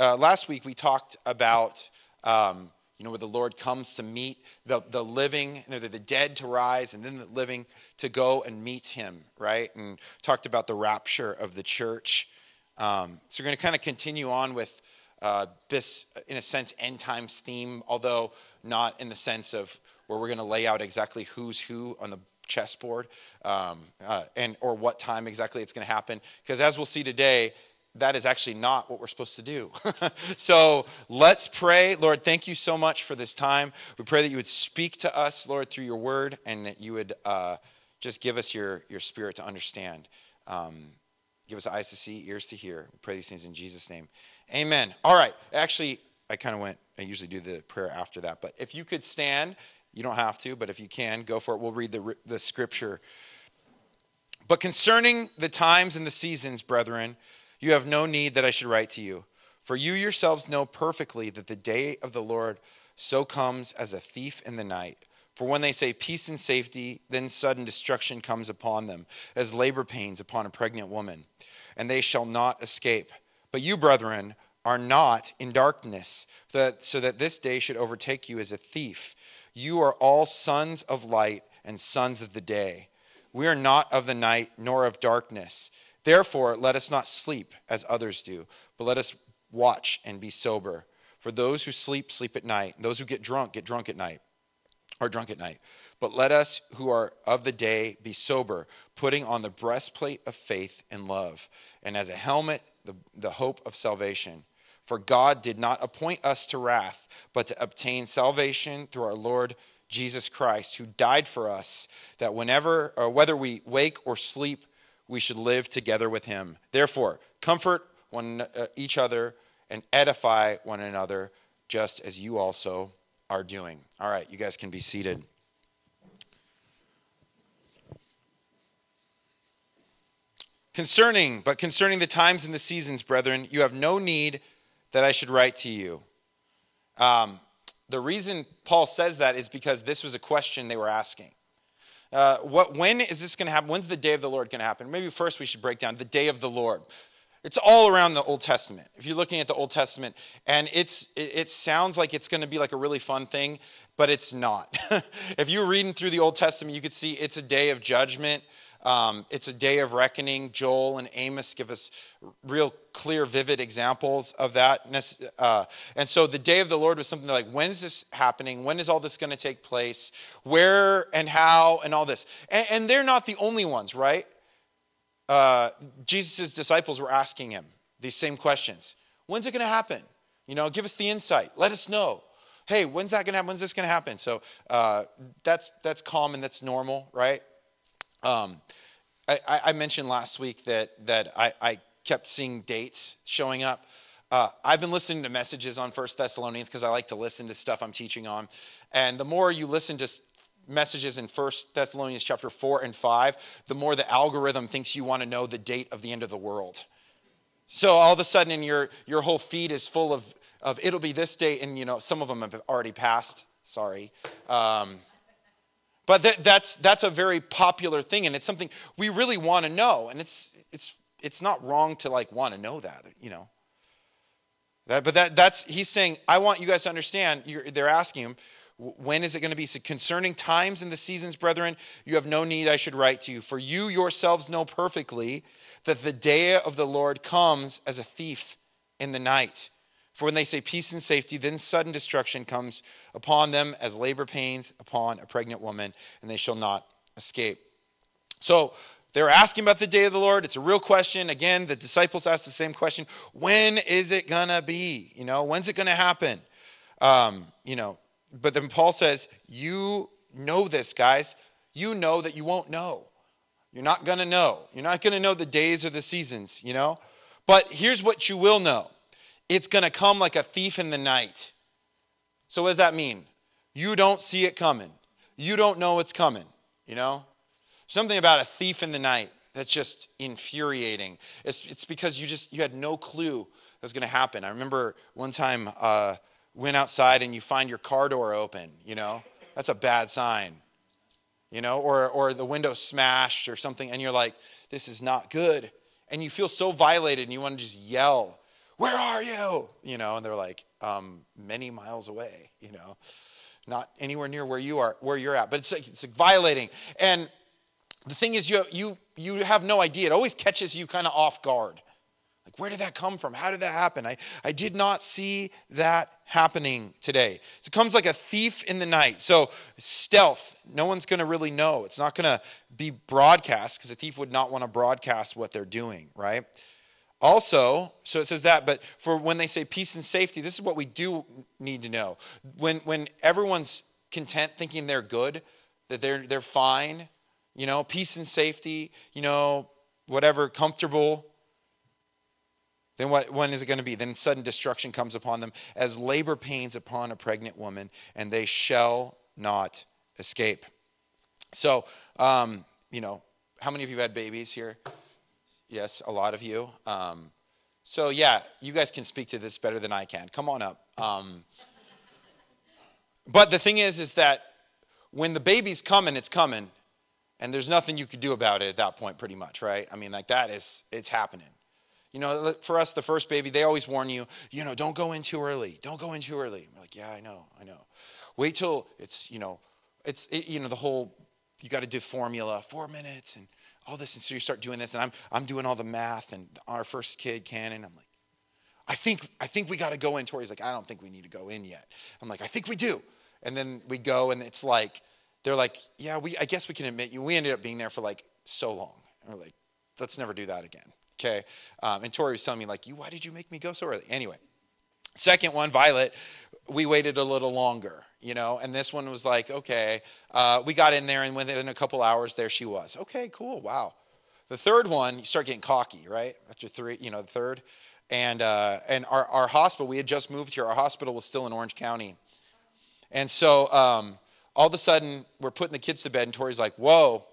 uh, last week we talked about, um, you know, where the Lord comes to meet the, the living, the, the dead to rise, and then the living to go and meet him, right? And talked about the rapture of the church. Um, so we're going to kind of continue on with uh, this, in a sense, end times theme, although not in the sense of where we're going to lay out exactly who's who on the chessboard um, uh, and or what time exactly it's going to happen. Because as we'll see today, that is actually not what we're supposed to do. so let's pray. Lord, thank you so much for this time. We pray that you would speak to us, Lord, through your word, and that you would uh, just give us your, your spirit to understand. Um, give us eyes to see, ears to hear. We pray these things in Jesus' name. Amen. All right. Actually, I kind of went, I usually do the prayer after that. But if you could stand, you don't have to, but if you can, go for it. We'll read the, the scripture. But concerning the times and the seasons, brethren, you have no need that I should write to you. For you yourselves know perfectly that the day of the Lord so comes as a thief in the night. For when they say peace and safety, then sudden destruction comes upon them, as labor pains upon a pregnant woman, and they shall not escape. But you, brethren, are not in darkness, so that, so that this day should overtake you as a thief. You are all sons of light and sons of the day. We are not of the night nor of darkness. Therefore, let us not sleep as others do, but let us watch and be sober. For those who sleep, sleep at night. Those who get drunk, get drunk at night, or drunk at night. But let us who are of the day be sober, putting on the breastplate of faith and love, and as a helmet, the, the hope of salvation. For God did not appoint us to wrath, but to obtain salvation through our Lord Jesus Christ, who died for us, that whenever or whether we wake or sleep, we should live together with him. Therefore, comfort one uh, each other and edify one another, just as you also are doing. All right, you guys can be seated. Concerning, but concerning the times and the seasons, brethren, you have no need that I should write to you. Um, the reason Paul says that is because this was a question they were asking. Uh, what, when is this going to happen? When's the day of the Lord going to happen? Maybe first we should break down the day of the Lord. It's all around the Old Testament. If you're looking at the Old Testament, and it's it, it sounds like it's going to be like a really fun thing, but it's not. if you're reading through the Old Testament, you could see it's a day of judgment. Um, it's a day of reckoning. Joel and Amos give us real clear, vivid examples of that. Uh, and so the day of the Lord was something like, when's this happening? When is all this going to take place? Where and how and all this? And, and they're not the only ones, right? Uh, Jesus' disciples were asking him these same questions. When's it going to happen? You know, give us the insight. Let us know. Hey, when's that going to happen? When's this going to happen? So uh, that's that's common. That's normal, right? Um, I, I, mentioned last week that that I, I kept seeing dates showing up. Uh, I've been listening to messages on First Thessalonians because I like to listen to stuff I'm teaching on, and the more you listen to messages in First Thessalonians chapter four and five, the more the algorithm thinks you want to know the date of the end of the world. So all of a sudden, your your whole feed is full of of it'll be this date, and you know some of them have already passed. Sorry. Um, but that, that's, that's a very popular thing, and it's something we really want to know. And it's, it's, it's not wrong to like want to know that, you know. That, but that, that's, he's saying, I want you guys to understand, they're asking him, when is it going to be? So concerning times and the seasons, brethren, you have no need I should write to you. For you yourselves know perfectly that the day of the Lord comes as a thief in the night. For when they say peace and safety, then sudden destruction comes upon them as labor pains upon a pregnant woman, and they shall not escape. So they're asking about the day of the Lord. It's a real question. Again, the disciples asked the same question When is it going to be? You know, when's it going to happen? Um, you know, but then Paul says, You know this, guys. You know that you won't know. You're not going to know. You're not going to know the days or the seasons, you know? But here's what you will know it's going to come like a thief in the night. So, what does that mean? You don't see it coming. You don't know it's coming, you know? Something about a thief in the night that's just infuriating. It's, it's because you just you had no clue that was going to happen. I remember one time uh, went outside and you find your car door open, you know? That's a bad sign. You know, or or the window smashed or something and you're like this is not good and you feel so violated and you want to just yell where are you? You know, and they're like, um, many miles away, you know, not anywhere near where you are, where you're at. But it's like, it's like violating. And the thing is, you, you, you have no idea. It always catches you kind of off guard. Like, where did that come from? How did that happen? I, I did not see that happening today. So it comes like a thief in the night. So, stealth, no one's going to really know. It's not going to be broadcast because a thief would not want to broadcast what they're doing, right? Also, so it says that, but for when they say peace and safety, this is what we do need to know. When, when everyone's content thinking they're good, that they're, they're fine, you know, peace and safety, you know, whatever, comfortable, then what, when is it going to be? Then sudden destruction comes upon them as labor pains upon a pregnant woman, and they shall not escape. So, um, you know, how many of you had babies here? Yes, a lot of you. Um, so, yeah, you guys can speak to this better than I can. Come on up. Um, but the thing is, is that when the baby's coming, it's coming, and there's nothing you could do about it at that point, pretty much, right? I mean, like that is, it's happening. You know, for us, the first baby, they always warn you, you know, don't go in too early. Don't go in too early. I'm like, yeah, I know, I know. Wait till it's, you know, it's, it, you know, the whole, you got to do formula, four minutes, and all this. And so you start doing this, and I'm, I'm doing all the math, and our first kid, Cannon, I'm like, I think, I think we got to go in. Tori's like, I don't think we need to go in yet. I'm like, I think we do. And then we go, and it's like, they're like, yeah, we, I guess we can admit you. We ended up being there for like so long. And we're like, let's never do that again. Okay. Um, and Tori was telling me, like, you, why did you make me go so early? Anyway, second one, Violet, we waited a little longer you know and this one was like okay uh, we got in there and within a couple hours there she was. Okay cool wow. The third one you start getting cocky right? After three you know the third. And uh, and our, our hospital we had just moved here. Our hospital was still in orange county. And so um, all of a sudden we're putting the kids to bed and tori's like whoa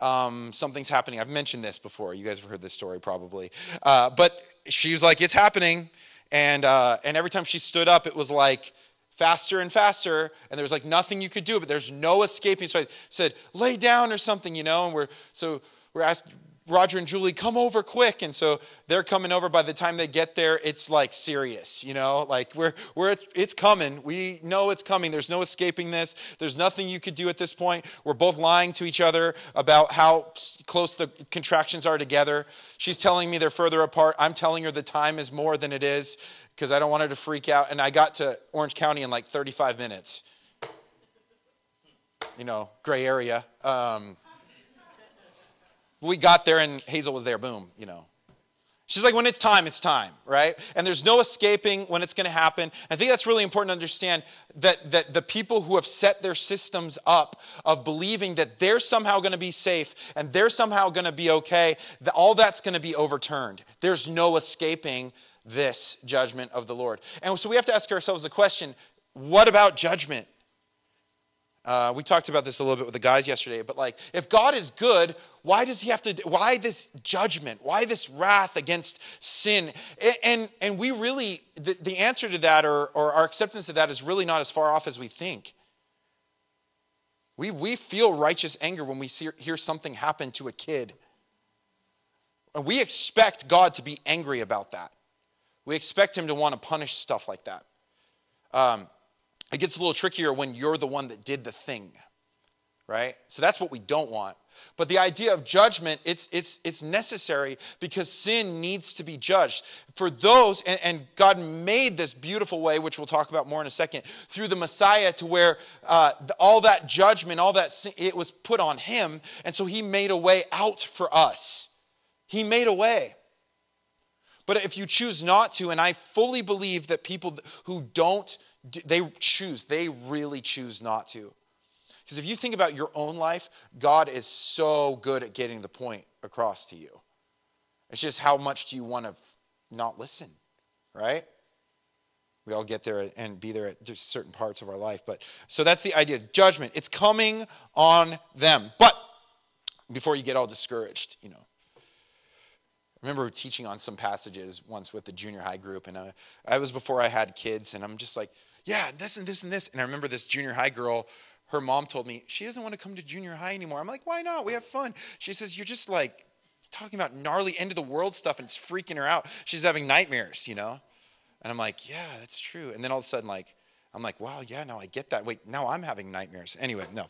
um, something's happening. I've mentioned this before. You guys have heard this story probably. Uh, but she was like it's happening and uh, and every time she stood up it was like faster and faster, and there was like nothing you could do, but there's no escaping. So I said, lay down or something, you know, and we're so we're asked Roger and Julie, come over quick. And so they're coming over. By the time they get there, it's like serious, you know, like we're, we're, it's coming. We know it's coming. There's no escaping this. There's nothing you could do at this point. We're both lying to each other about how close the contractions are together. She's telling me they're further apart. I'm telling her the time is more than it is because I don't want her to freak out. And I got to Orange County in like 35 minutes. You know, gray area. Um, we got there and Hazel was there, boom, you know. She's like, when it's time, it's time, right? And there's no escaping when it's going to happen. I think that's really important to understand that, that the people who have set their systems up of believing that they're somehow going to be safe and they're somehow going to be okay, that all that's going to be overturned. There's no escaping this judgment of the Lord. And so we have to ask ourselves the question what about judgment? Uh, we talked about this a little bit with the guys yesterday, but like, if God is good, why does he have to, why this judgment? Why this wrath against sin? And, and, we really, the, the answer to that or, or our acceptance of that is really not as far off as we think. We, we feel righteous anger when we see, hear something happen to a kid. And we expect God to be angry about that. We expect him to want to punish stuff like that. Um, it gets a little trickier when you're the one that did the thing, right? So that's what we don't want. But the idea of judgment, it's, it's, it's necessary because sin needs to be judged. For those, and, and God made this beautiful way, which we'll talk about more in a second, through the Messiah to where uh, all that judgment, all that sin, it was put on him. And so he made a way out for us. He made a way. But if you choose not to, and I fully believe that people who don't they choose, they really choose not to. Because if you think about your own life, God is so good at getting the point across to you. It's just how much do you want to not listen, right? We all get there and be there at just certain parts of our life. But so that's the idea. Judgment. It's coming on them. But before you get all discouraged, you know. I remember teaching on some passages once with the junior high group, and I, uh, I was before I had kids, and I'm just like, yeah, this and this and this. And I remember this junior high girl, her mom told me she doesn't want to come to junior high anymore. I'm like, why not? We have fun. She says, you're just like talking about gnarly end of the world stuff and it's freaking her out. She's having nightmares, you know? And I'm like, yeah, that's true. And then all of a sudden, like, I'm like, wow, yeah, no, I get that. Wait, now I'm having nightmares. Anyway, no.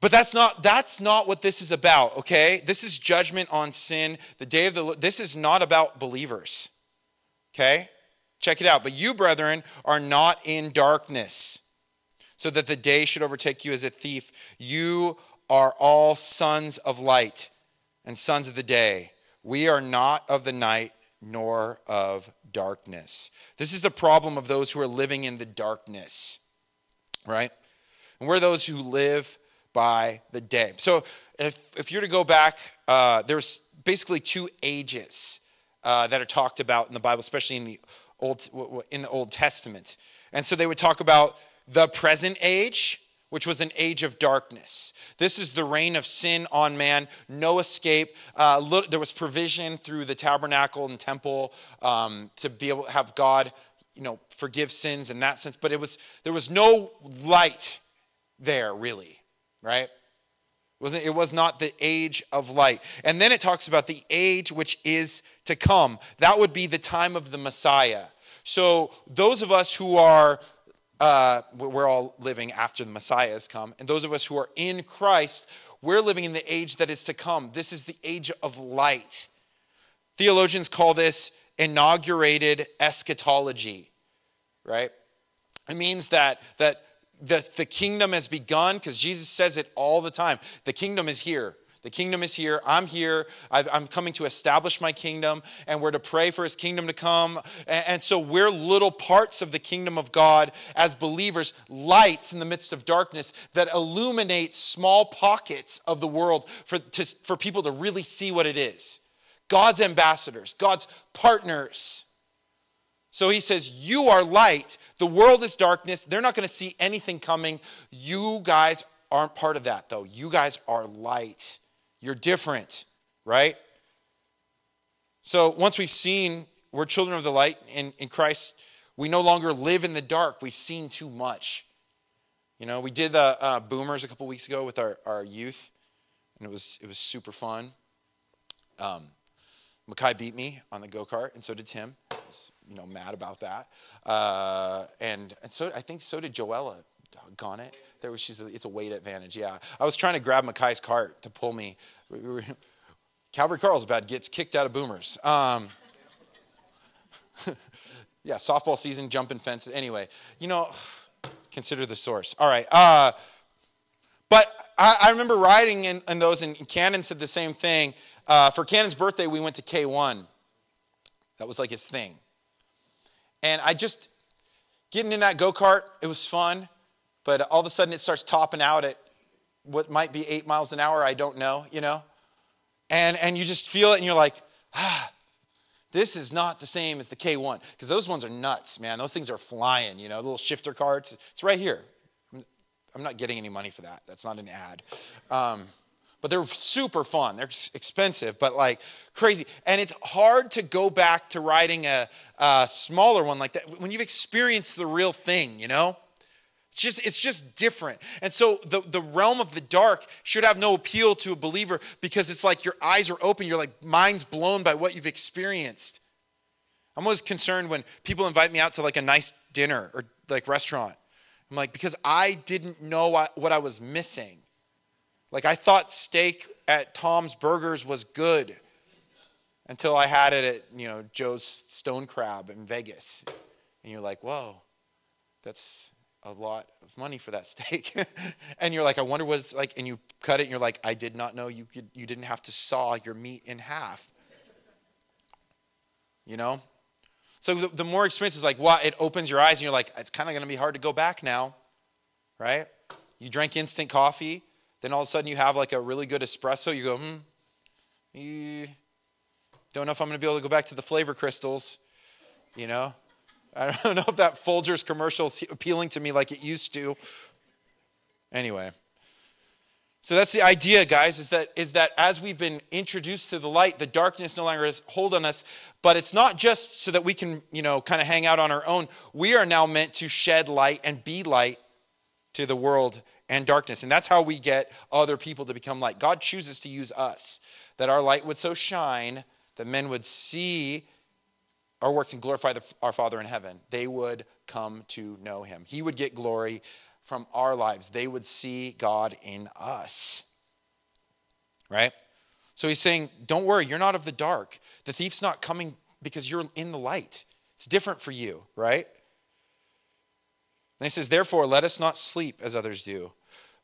But that's not that's not what this is about, okay? This is judgment on sin. The day of the this is not about believers. Okay? Check it out. But you, brethren, are not in darkness, so that the day should overtake you as a thief. You are all sons of light and sons of the day. We are not of the night nor of darkness. This is the problem of those who are living in the darkness, right? And we're those who live by the day. So if, if you're to go back, uh, there's basically two ages uh, that are talked about in the Bible, especially in the Old, in the Old Testament. And so they would talk about the present age, which was an age of darkness. This is the reign of sin on man, no escape. Uh, there was provision through the tabernacle and temple um, to be able to have God, you know, forgive sins in that sense. But it was there was no light there really, right? It, wasn't, it was not the age of light. And then it talks about the age which is to come. That would be the time of the Messiah. So those of us who are uh, we're all living after the Messiah has come. And those of us who are in Christ, we're living in the age that is to come. This is the age of light. Theologians call this inaugurated eschatology, right? It means that, that the, the kingdom has begun because Jesus says it all the time. The kingdom is here. The kingdom is here. I'm here. i am coming to establish my kingdom, and we're to pray for his kingdom to come. And, and, so we're little parts of the kingdom of God as believers, lights in the midst of darkness that illuminate small pockets of the world for, to, for people to really see what it is. God's ambassadors, God's partners. So he says, You are light. The world is darkness. They're not going to see anything coming. You guys aren't part of that, though. You guys are light. You're different, right? So once we've seen we're children of the light in, in Christ, we no longer live in the dark. We've seen too much. You know, we did the uh, boomers a couple weeks ago with our, our youth, and it was, it was super fun. Um, Makai beat me on the go kart, and so did Tim. You know, mad about that. Uh, and, and so I think so did Joella. Doggone it. There was, she's a, it's a weight advantage. Yeah. I was trying to grab Makai's cart to pull me. Calvary Carlsbad gets kicked out of boomers. Um, yeah, softball season, jumping fences. Anyway, you know, consider the source. All right. Uh, but I, I, remember riding in, in, those, and Cannon said the same thing. Uh, for Cannon's birthday, we went to K1. That was like his thing. And I just, getting in that go kart, it was fun but all of a sudden it starts topping out at what might be eight miles an hour. I don't know, you know? And, and you just feel it and you're like, ah, this is not the same as the K1. Because those ones are nuts, man. Those things are flying, you know, little shifter carts. It's right here. I'm not getting any money for that. That's not an ad. Um, but they're super fun. They're expensive, but like crazy. And it's hard to go back to riding a, a smaller one like that when you've experienced the real thing, you know? It's just, it's just different. And so the, the realm of the dark should have no appeal to a believer because it's like your eyes are open, you're like mind's blown by what you've experienced. I'm always concerned when people invite me out to like a nice dinner or like restaurant. I'm like, because I didn't know what I was missing. Like I thought steak at Tom's Burgers was good until I had it at, you know, Joe's Stone Crab in Vegas. And you're like, whoa, that's a lot of money for that steak. and you're like, I wonder what it's like. And you cut it and you're like, I did not know you could you didn't have to saw your meat in half. You know? So the, the more experience is like, wow, It opens your eyes and you're like, it's kind of going to be hard to go back now. Right? You drink instant coffee, then all of a sudden you have like a really good espresso. You go, hmm, you don't know if I'm going to be able to go back to the flavor crystals. You know? I don't know if that Folgers commercial is appealing to me like it used to. Anyway. So that's the idea, guys, is that, is that as we've been introduced to the light, the darkness no longer has hold on us. But it's not just so that we can, you know, kind of hang out on our own. We are now meant to shed light and be light to the world and darkness. And that's how we get other people to become light. God chooses to use us, that our light would so shine that men would see our works and glorify the, our Father in heaven. They would come to know him. He would get glory from our lives. They would see God in us. Right? So he's saying, Don't worry, you're not of the dark. The thief's not coming because you're in the light. It's different for you, right? And he says, Therefore, let us not sleep as others do,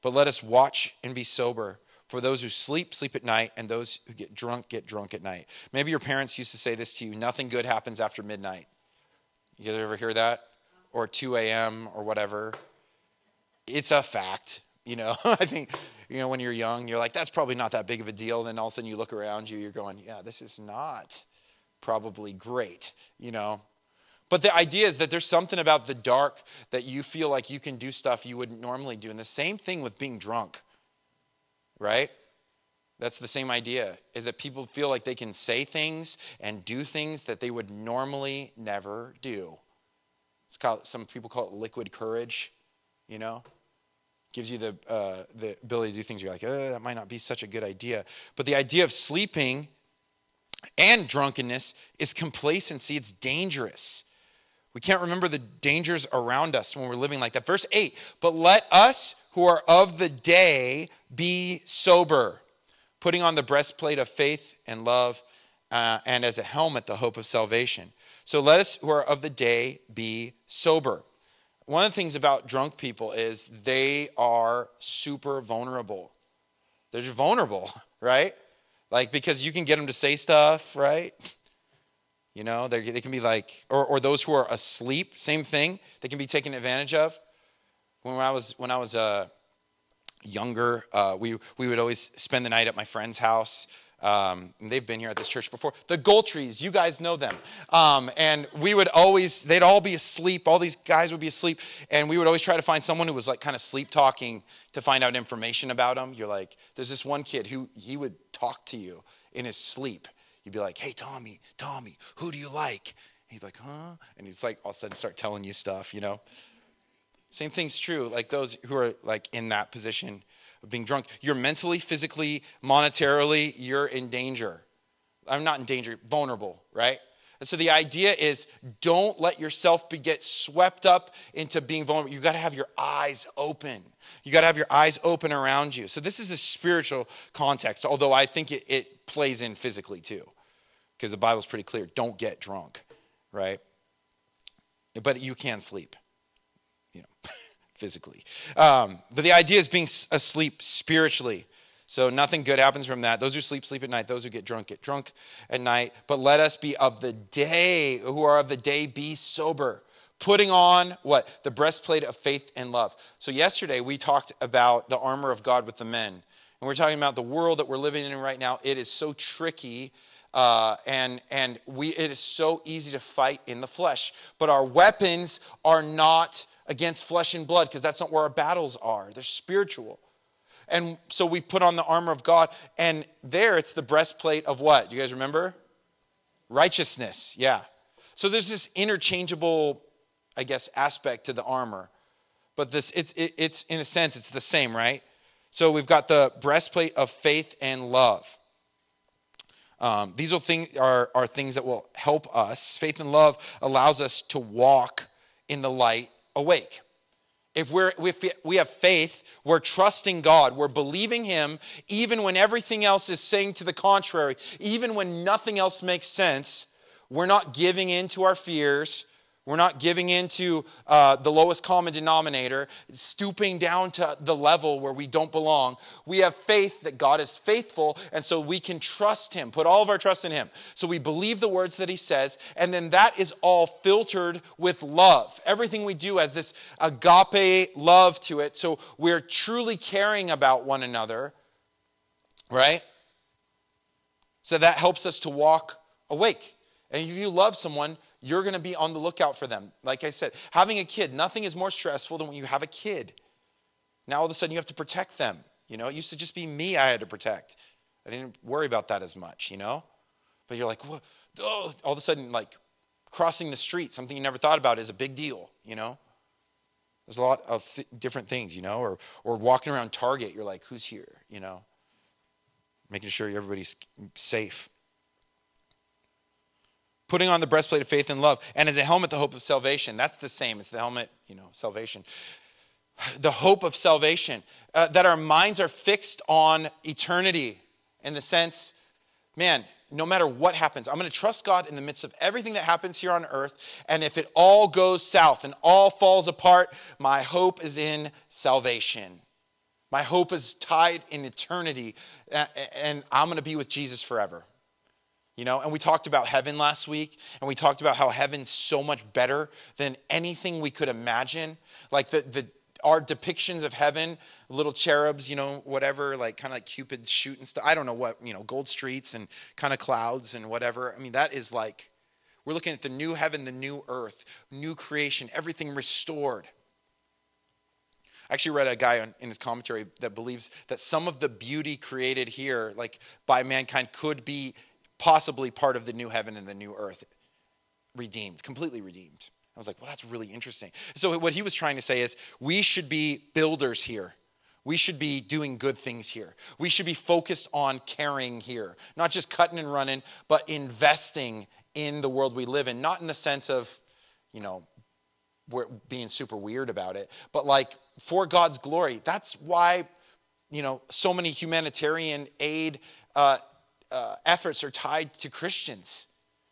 but let us watch and be sober. For those who sleep, sleep at night, and those who get drunk, get drunk at night. Maybe your parents used to say this to you nothing good happens after midnight. You guys ever hear that? Or 2 a.m. or whatever. It's a fact. You know, I think, you know, when you're young, you're like, that's probably not that big of a deal. Then all of a sudden you look around you, you're going, yeah, this is not probably great, you know. But the idea is that there's something about the dark that you feel like you can do stuff you wouldn't normally do. And the same thing with being drunk, right? That's the same idea, is that people feel like they can say things and do things that they would normally never do. It's called, some people call it liquid courage, you know? Gives you the, uh, the ability to do things you're like, oh, that might not be such a good idea. But the idea of sleeping and drunkenness is complacency, it's dangerous. We can't remember the dangers around us when we're living like that. Verse 8, but let us who are of the day be sober, putting on the breastplate of faith and love, uh, and as a helmet, the hope of salvation. So let us who are of the day be sober. One of the things about drunk people is they are super vulnerable. They're vulnerable, right? Like, because you can get them to say stuff, right? You know, they can be like, or, or those who are asleep, same thing, they can be taken advantage of. When I was, when I was uh, younger, uh, we, we would always spend the night at my friend's house. Um, they've been here at this church before. The Goldtrees, you guys know them. Um, and we would always, they'd all be asleep. All these guys would be asleep. And we would always try to find someone who was like kind of sleep talking to find out information about them. You're like, there's this one kid who he would talk to you in his sleep. You'd be like, hey, Tommy, Tommy, who do you like? he's like, huh? And he's like, all of a sudden start telling you stuff, you know? Same thing's true. Like those who are like in that position of being drunk, you're mentally, physically, monetarily, you're in danger. I'm not in danger, vulnerable, right? And so the idea is don't let yourself be, get swept up into being vulnerable. You got to have your eyes open. You got to have your eyes open around you. So this is a spiritual context, although I think it, it plays in physically too because the Bible's pretty clear don't get drunk, right? But you can sleep, you know, physically. Um, but the idea is being asleep spiritually. So nothing good happens from that. Those who sleep, sleep at night. Those who get drunk, get drunk at night. But let us be of the day, who are of the day, be sober. Putting on what? The breastplate of faith and love. So yesterday we talked about the armor of God with the men. And we're talking about the world that we're living in right now. It is so tricky uh, and and we, it is so easy to fight in the flesh. But our weapons are not against flesh and blood because that's not where our battles are. They're spiritual. And so we put on the armor of God, and there it's the breastplate of what? Do you guys remember? Righteousness, yeah. So there's this interchangeable, I guess, aspect to the armor. But this, it's, it, it's in a sense, it's the same, right? So we've got the breastplate of faith and love. Um, these are, thing, are, are things that will help us. Faith and love allows us to walk in the light awake. If we're, if we have faith, we're trusting God, we're believing Him, even when everything else is saying to the contrary, even when nothing else makes sense, we're not giving in to our fears, we're not giving in to uh, the lowest common denominator, stooping down to the level where we don't belong. We have faith that God is faithful, and so we can trust Him, put all of our trust in Him. So we believe the words that He says, and then that is all filtered with love. Everything we do has this agape love to it, so we're truly caring about one another, right? So that helps us to walk awake. And if you love someone, you're going to be on the lookout for them. Like I said, having a kid, nothing is more stressful than when you have a kid. Now all of a sudden you have to protect them. You know, it used to just be me I had to protect. I didn't worry about that as much, you know? But you're like? Oh, all of a sudden, like crossing the street, something you never thought about is a big deal, you know? There's a lot of th- different things, you know, or, or walking around Target, you're like, who's here, you know? Making sure everybody's safe. Putting on the breastplate of faith and love, and as a helmet, the hope of salvation. That's the same. It's the helmet, you know, salvation. The hope of salvation. Uh, that our minds are fixed on eternity in the sense, man, no matter what happens, I'm going to trust God in the midst of everything that happens here on earth. And if it all goes south and all falls apart, my hope is in salvation. My hope is tied in eternity, and I'm going to be with Jesus forever. You know, and we talked about heaven last week, and we talked about how heaven's so much better than anything we could imagine. Like the, the our depictions of heaven, little cherubs, you know, whatever, like kind of like Cupid shooting stuff. I don't know what, you know, gold streets and kind of clouds and whatever. I mean, that is like, we're looking at the new heaven, the new earth, new creation, everything restored. I actually read a guy in his commentary that believes that some of the beauty created here, like by mankind, could be possibly part of the new heaven and the new earth, redeemed, completely redeemed. I was like, well, that's really interesting. So, what he was trying to say is, we should be builders here. We should be doing good things here. We should be focused on caring here, not just cutting and running, but investing in the world we live in. Not in the sense of, you know, we're being super weird about it, but like for God's glory. That's why, you know, so many humanitarian aid uh, uh, efforts are tied to Christians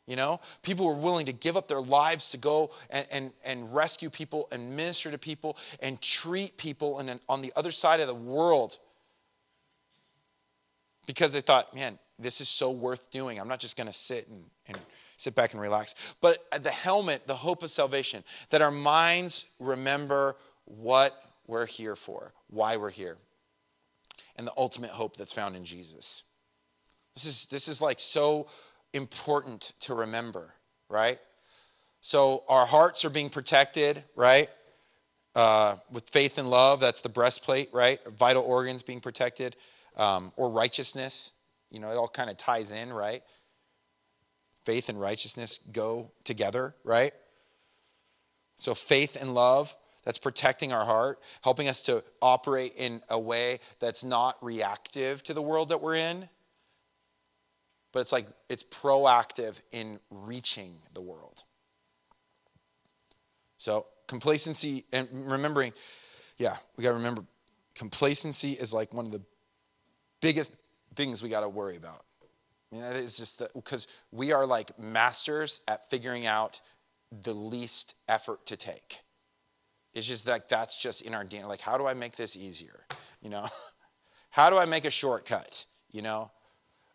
you know, people were willing to give up their lives to go and, and, and rescue people and minister to people and treat people in on the other side of the world because they thought, man, this is so worth doing. I'm not just going to sit and, and sit back and relax. But the helmet, the hope of salvation, that our minds remember what we're here for, why we're here, and the ultimate hope that's found in Jesus. This is, this is like so important to remember, right? So our hearts are being protected, right? Uh, with faith and love, that's the breastplate, right? Vital organs being protected, um, or righteousness. You know, it all kind of ties in, right? Faith and righteousness go together, right? So faith and love, that's protecting our heart, helping us to operate in a way that's not reactive to the world that we're in, but it's like it's proactive in reaching the world. So, complacency and remembering, yeah, we got to remember complacency is like one of the biggest things we got to worry about. I mean, that is just because we are like masters at figuring out the least effort to take. It's just like that's just in our DNA. Like, how do I make this easier? You know, how do I make a shortcut? You know,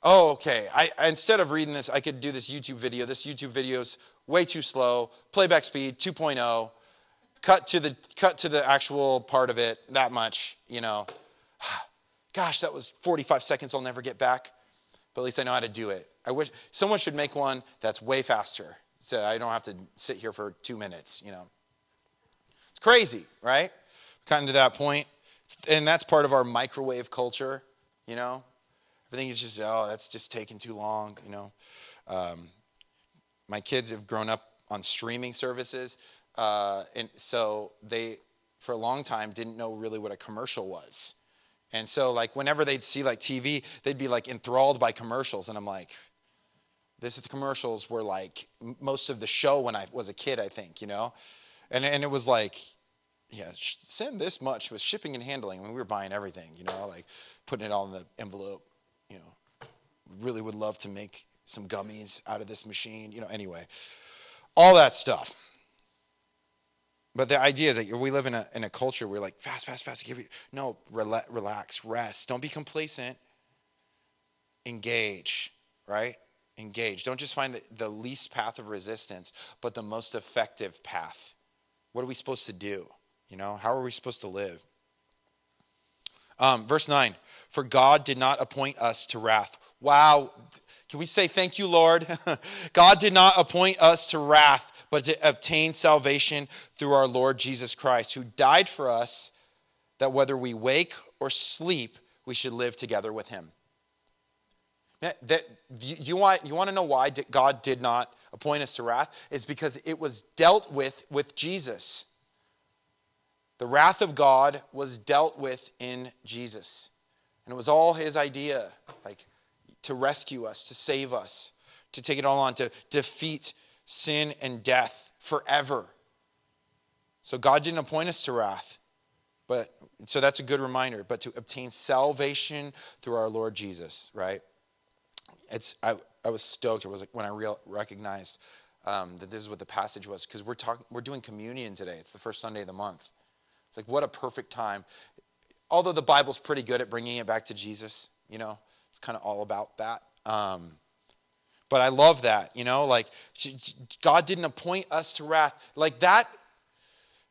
oh, okay, I, instead of reading this, I could do this YouTube video. This YouTube video is way too slow. Playback speed 2.0. Cut to the cut to the actual part of it that much, you know. Gosh, that was 45 seconds I'll never get back. But at least I know how to do it. I wish someone should make one that's way faster. So I don't have to sit here for two minutes, you know. It's crazy, right? Of to that point. And that's part of our microwave culture, you know. Everything is just, oh, that's just taking too long, you know. Um, my kids have grown up on streaming services, uh, and so they, for a long time, didn't know really what a commercial was. And so, like, whenever they'd see like TV, they'd be like enthralled by commercials, and I'm like, this is the commercials were like most of the show when I was a kid, I think, you know, and and it was like, yeah, send this much with shipping and handling. I mean, we were buying everything, you know, like putting it all in the envelope really would love to make some gummies out of this machine, you know, anyway. All that stuff. But the idea is that we live in a, in a culture where like fast, fast, fast. Give you, no, relax, rest. Don't be complacent. Engage, right? Engage. Don't just find the, the least path of resistance, but the most effective path. What are we supposed to do? You know, how are we supposed to live? Um, verse 9 For God did not appoint us to wrath. Wow. Can we say thank you, Lord? God did not appoint us to wrath, but to obtain salvation through our Lord Jesus Christ, who died for us that whether we wake or sleep, we should live together with him. That, you, want, you want to know why God did not appoint us to wrath? It's because it was dealt with with Jesus. The wrath of God was dealt with in Jesus. And it was all his idea, like to rescue us, to save us, to take it all on, to defeat sin and death forever. So God didn't appoint us to wrath, but so that's a good reminder, but to obtain salvation through our Lord Jesus, right? It's I, I was stoked. It was like when I real, recognized um, that this is what the passage was because we're talking we're doing communion today. It's the first Sunday of the month. It's like what a perfect time. Although the Bible's pretty good at bringing it back to Jesus, you know, it's kind of all about that. Um, but I love that, you know, like God didn't appoint us to wrath. Like that,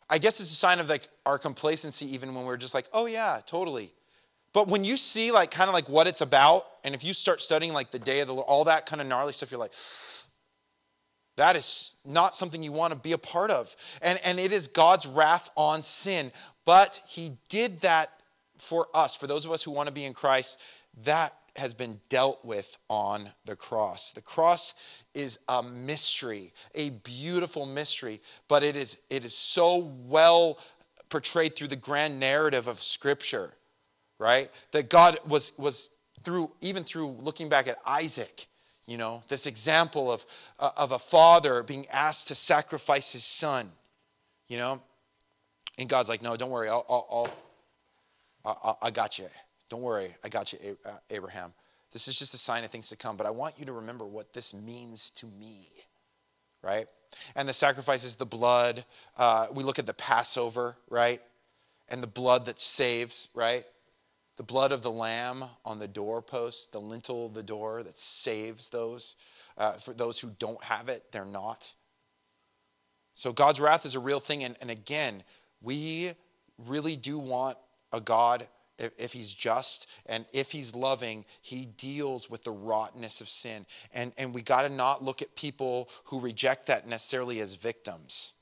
I guess it's a sign of like our complacency, even when we're just like, oh yeah, totally. But when you see like kind of like what it's about, and if you start studying like the day of the Lord, all that kind of gnarly stuff, you're like, that is not something you want to be a part of. And, and it is God's wrath on sin. But He did that for us, for those of us who want to be in Christ. That has been dealt with on the cross. The cross is a mystery, a beautiful mystery, but it is, it is so well portrayed through the grand narrative of Scripture, right? That God was, was through, even through looking back at Isaac, you know, this example of, uh, of a father being asked to sacrifice his son, you know, and God's like, no, don't worry, I'll, I'll, I'll, I'll I got you. Don't worry, I got you, uh, Abraham. This is just a sign of things to come, but I want you to remember what this means to me, right? And the sacrifices, the blood. Uh, we look at the Passover, right? And the blood that saves, right? The blood of the lamb on the doorpost, the lintel of the door that saves those. Uh, for those who don't have it, they're not. So God's wrath is a real thing. And, and again, we really do want a God if, if he's just and if he's loving, he deals with the rottenness of sin. And, and we got to not look at people who reject that necessarily as victims,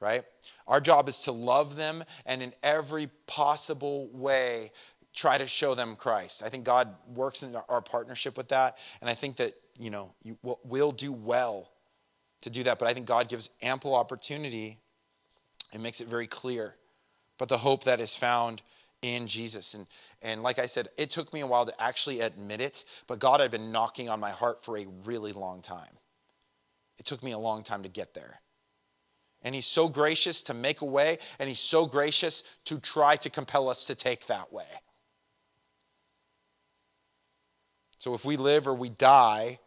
right? Our job is to love them and in every possible way try to show them Christ. I think God works in our partnership with that. And I think that, you know, you will do well to do that. But I think God gives ample opportunity and makes it very clear. But the hope that is found in Jesus. And, and like I said, it took me a while to actually admit it, but God had been knocking on my heart for a really long time. It took me a long time to get there. And He's so gracious to make a way, and He's so gracious to try to compel us to take that way. So if we live or we die,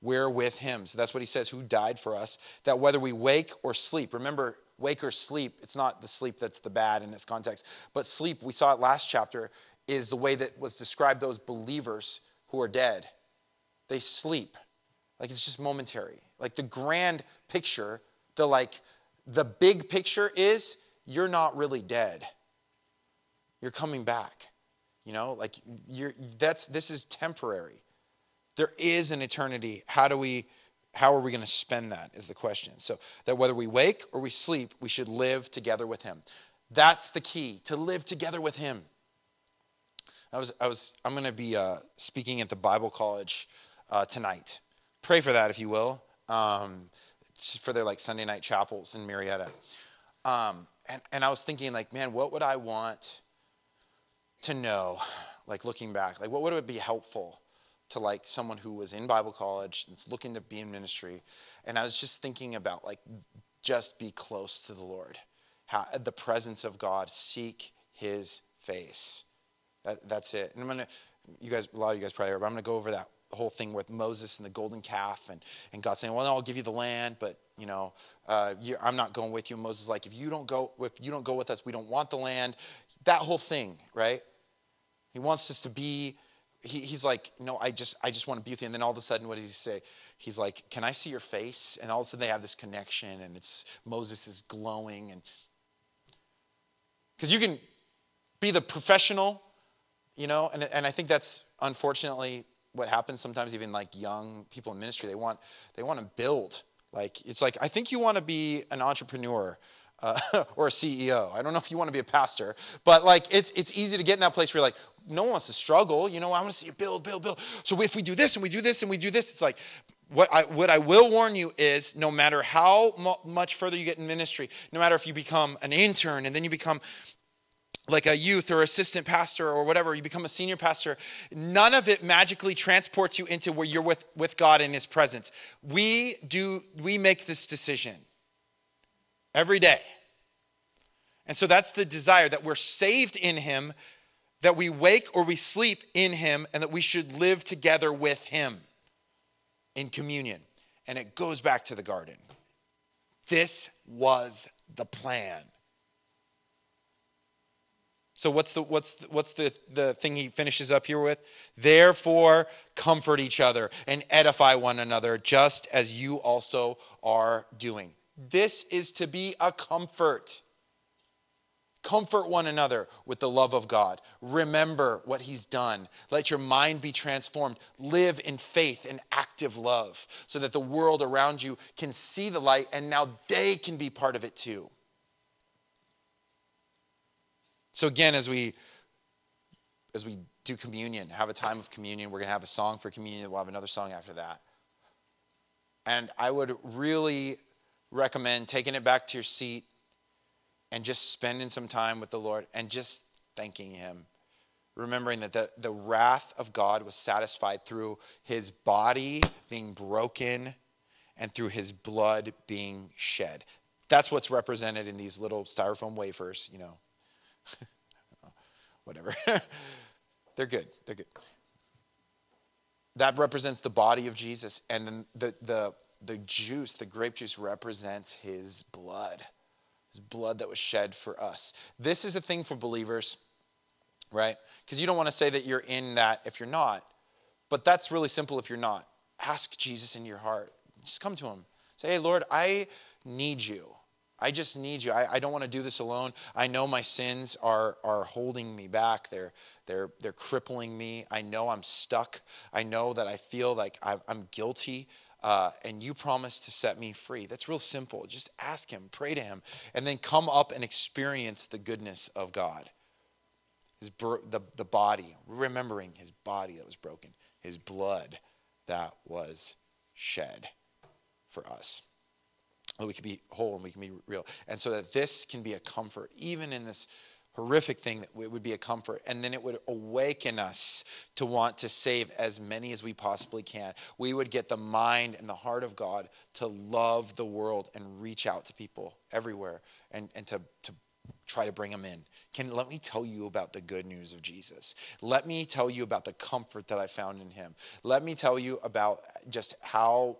we're with Him. So that's what He says, who died for us, that whether we wake or sleep, remember, wake or sleep, it's not the sleep that's the bad in this context, but sleep, we saw it last chapter, is the way that was described those believers who are dead. They sleep. Like it's just momentary. Like the grand picture, the like the big picture is you're not really dead. You're coming back. You know, like you're that's this is temporary. There is an eternity. How do we how are we going to spend that is the question. So that whether we wake or we sleep, we should live together with him. That's the key to live together with him. I was, I was, I'm going to be uh, speaking at the Bible College uh, tonight. Pray for that, if you will, um, for their like Sunday night chapels in Murrieta. Um, and, and I was thinking, like, man, what would I want to know, like looking back? Like, what would it be helpful? To like someone who was in Bible college and looking to be in ministry. And I was just thinking about like just be close to the Lord. How, the presence of God, seek his face. That, that's it. And I'm gonna, you guys, a lot of you guys probably heard, but I'm gonna go over that whole thing with Moses and the golden calf and, and God saying, well, no, I'll give you the land, but you know, uh, I'm not going with you. And Moses is like, if you don't go, if you don't go with us, we don't want the land. That whole thing, right? He wants us to be he, he's like, no, I just, I just want to be with you. And then all of a sudden, what does he say? He's like, can I see your face? And all of a sudden, they have this connection, and it's Moses is glowing, and because you can be the professional, you know, and and I think that's unfortunately what happens sometimes. Even like young people in ministry, they want they want to build. Like it's like I think you want to be an entrepreneur. Uh, or a CEO. I don't know if you want to be a pastor, but like it's it's easy to get in that place where you're like, no one wants to struggle. You know, I want to see you build, build, build. So if we do this and we do this and we do this, it's like, what I, what I will warn you is no matter how much further you get in ministry, no matter if you become an intern and then you become like a youth or assistant pastor or whatever, you become a senior pastor, none of it magically transports you into where you're with, with God in his presence. We do, we make this decision every day. And so that's the desire that we're saved in him, that we wake or we sleep in him, and that we should live together with him in communion. And it goes back to the garden. This was the plan. So what's the what's the, what's the the thing he finishes up here with? Therefore comfort each other and edify one another just as you also are doing. This is to be a comfort. Comfort one another with the love of God. Remember what He's done. Let your mind be transformed. Live in faith and active love so that the world around you can see the light and now they can be part of it too. So again, as we as we do communion, have a time of communion, we're going to have a song for communion. We'll have another song after that. And I would really recommend taking it back to your seat and just spending some time with the Lord and just thanking Him. Remembering that the, the wrath of God was satisfied through His body being broken and through His blood being shed. That's what's represented in these little styrofoam wafers, you know. Whatever. They're good. They're good. That represents the body of Jesus, and then the, the, the juice, the grape juice, represents his blood his blood that was shed for us. This is a thing for believers, right? Because you don't want to say that you're in that if you're not. But that's really simple if you're not. Ask Jesus in your heart. Just come to him. Say, hey, Lord, I need you. I just need you. I, I, don't want to do this alone. I know my sins are, are holding me back. They're, they're, they're crippling me. I know I'm stuck. I know that I feel like I'm guilty uh, and you promise to set me free. That's real simple. Just ask Him, pray to Him, and then come up and experience the goodness of God. His the, the body, remembering His body that was broken, His blood that was shed for us. That we can be whole and we can be real. And so that this can be a comfort, even in this horrific thing that it would be a comfort. And then it would awaken us to want to save as many as we possibly can. We would get the mind and the heart of god to love the world and reach out to people everywhere and, and to, to try to bring them in. Can let me tell you about the good news of jesus. Let me tell you about the comfort that i found in him. Let me tell you about just how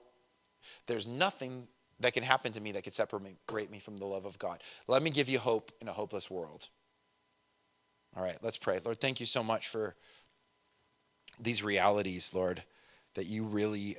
there's nothing that can happen to me that could separate me from the love of god. Let me give you hope in a hopeless world all right, let's pray. Lord, thank you so much for these realities, Lord, that you really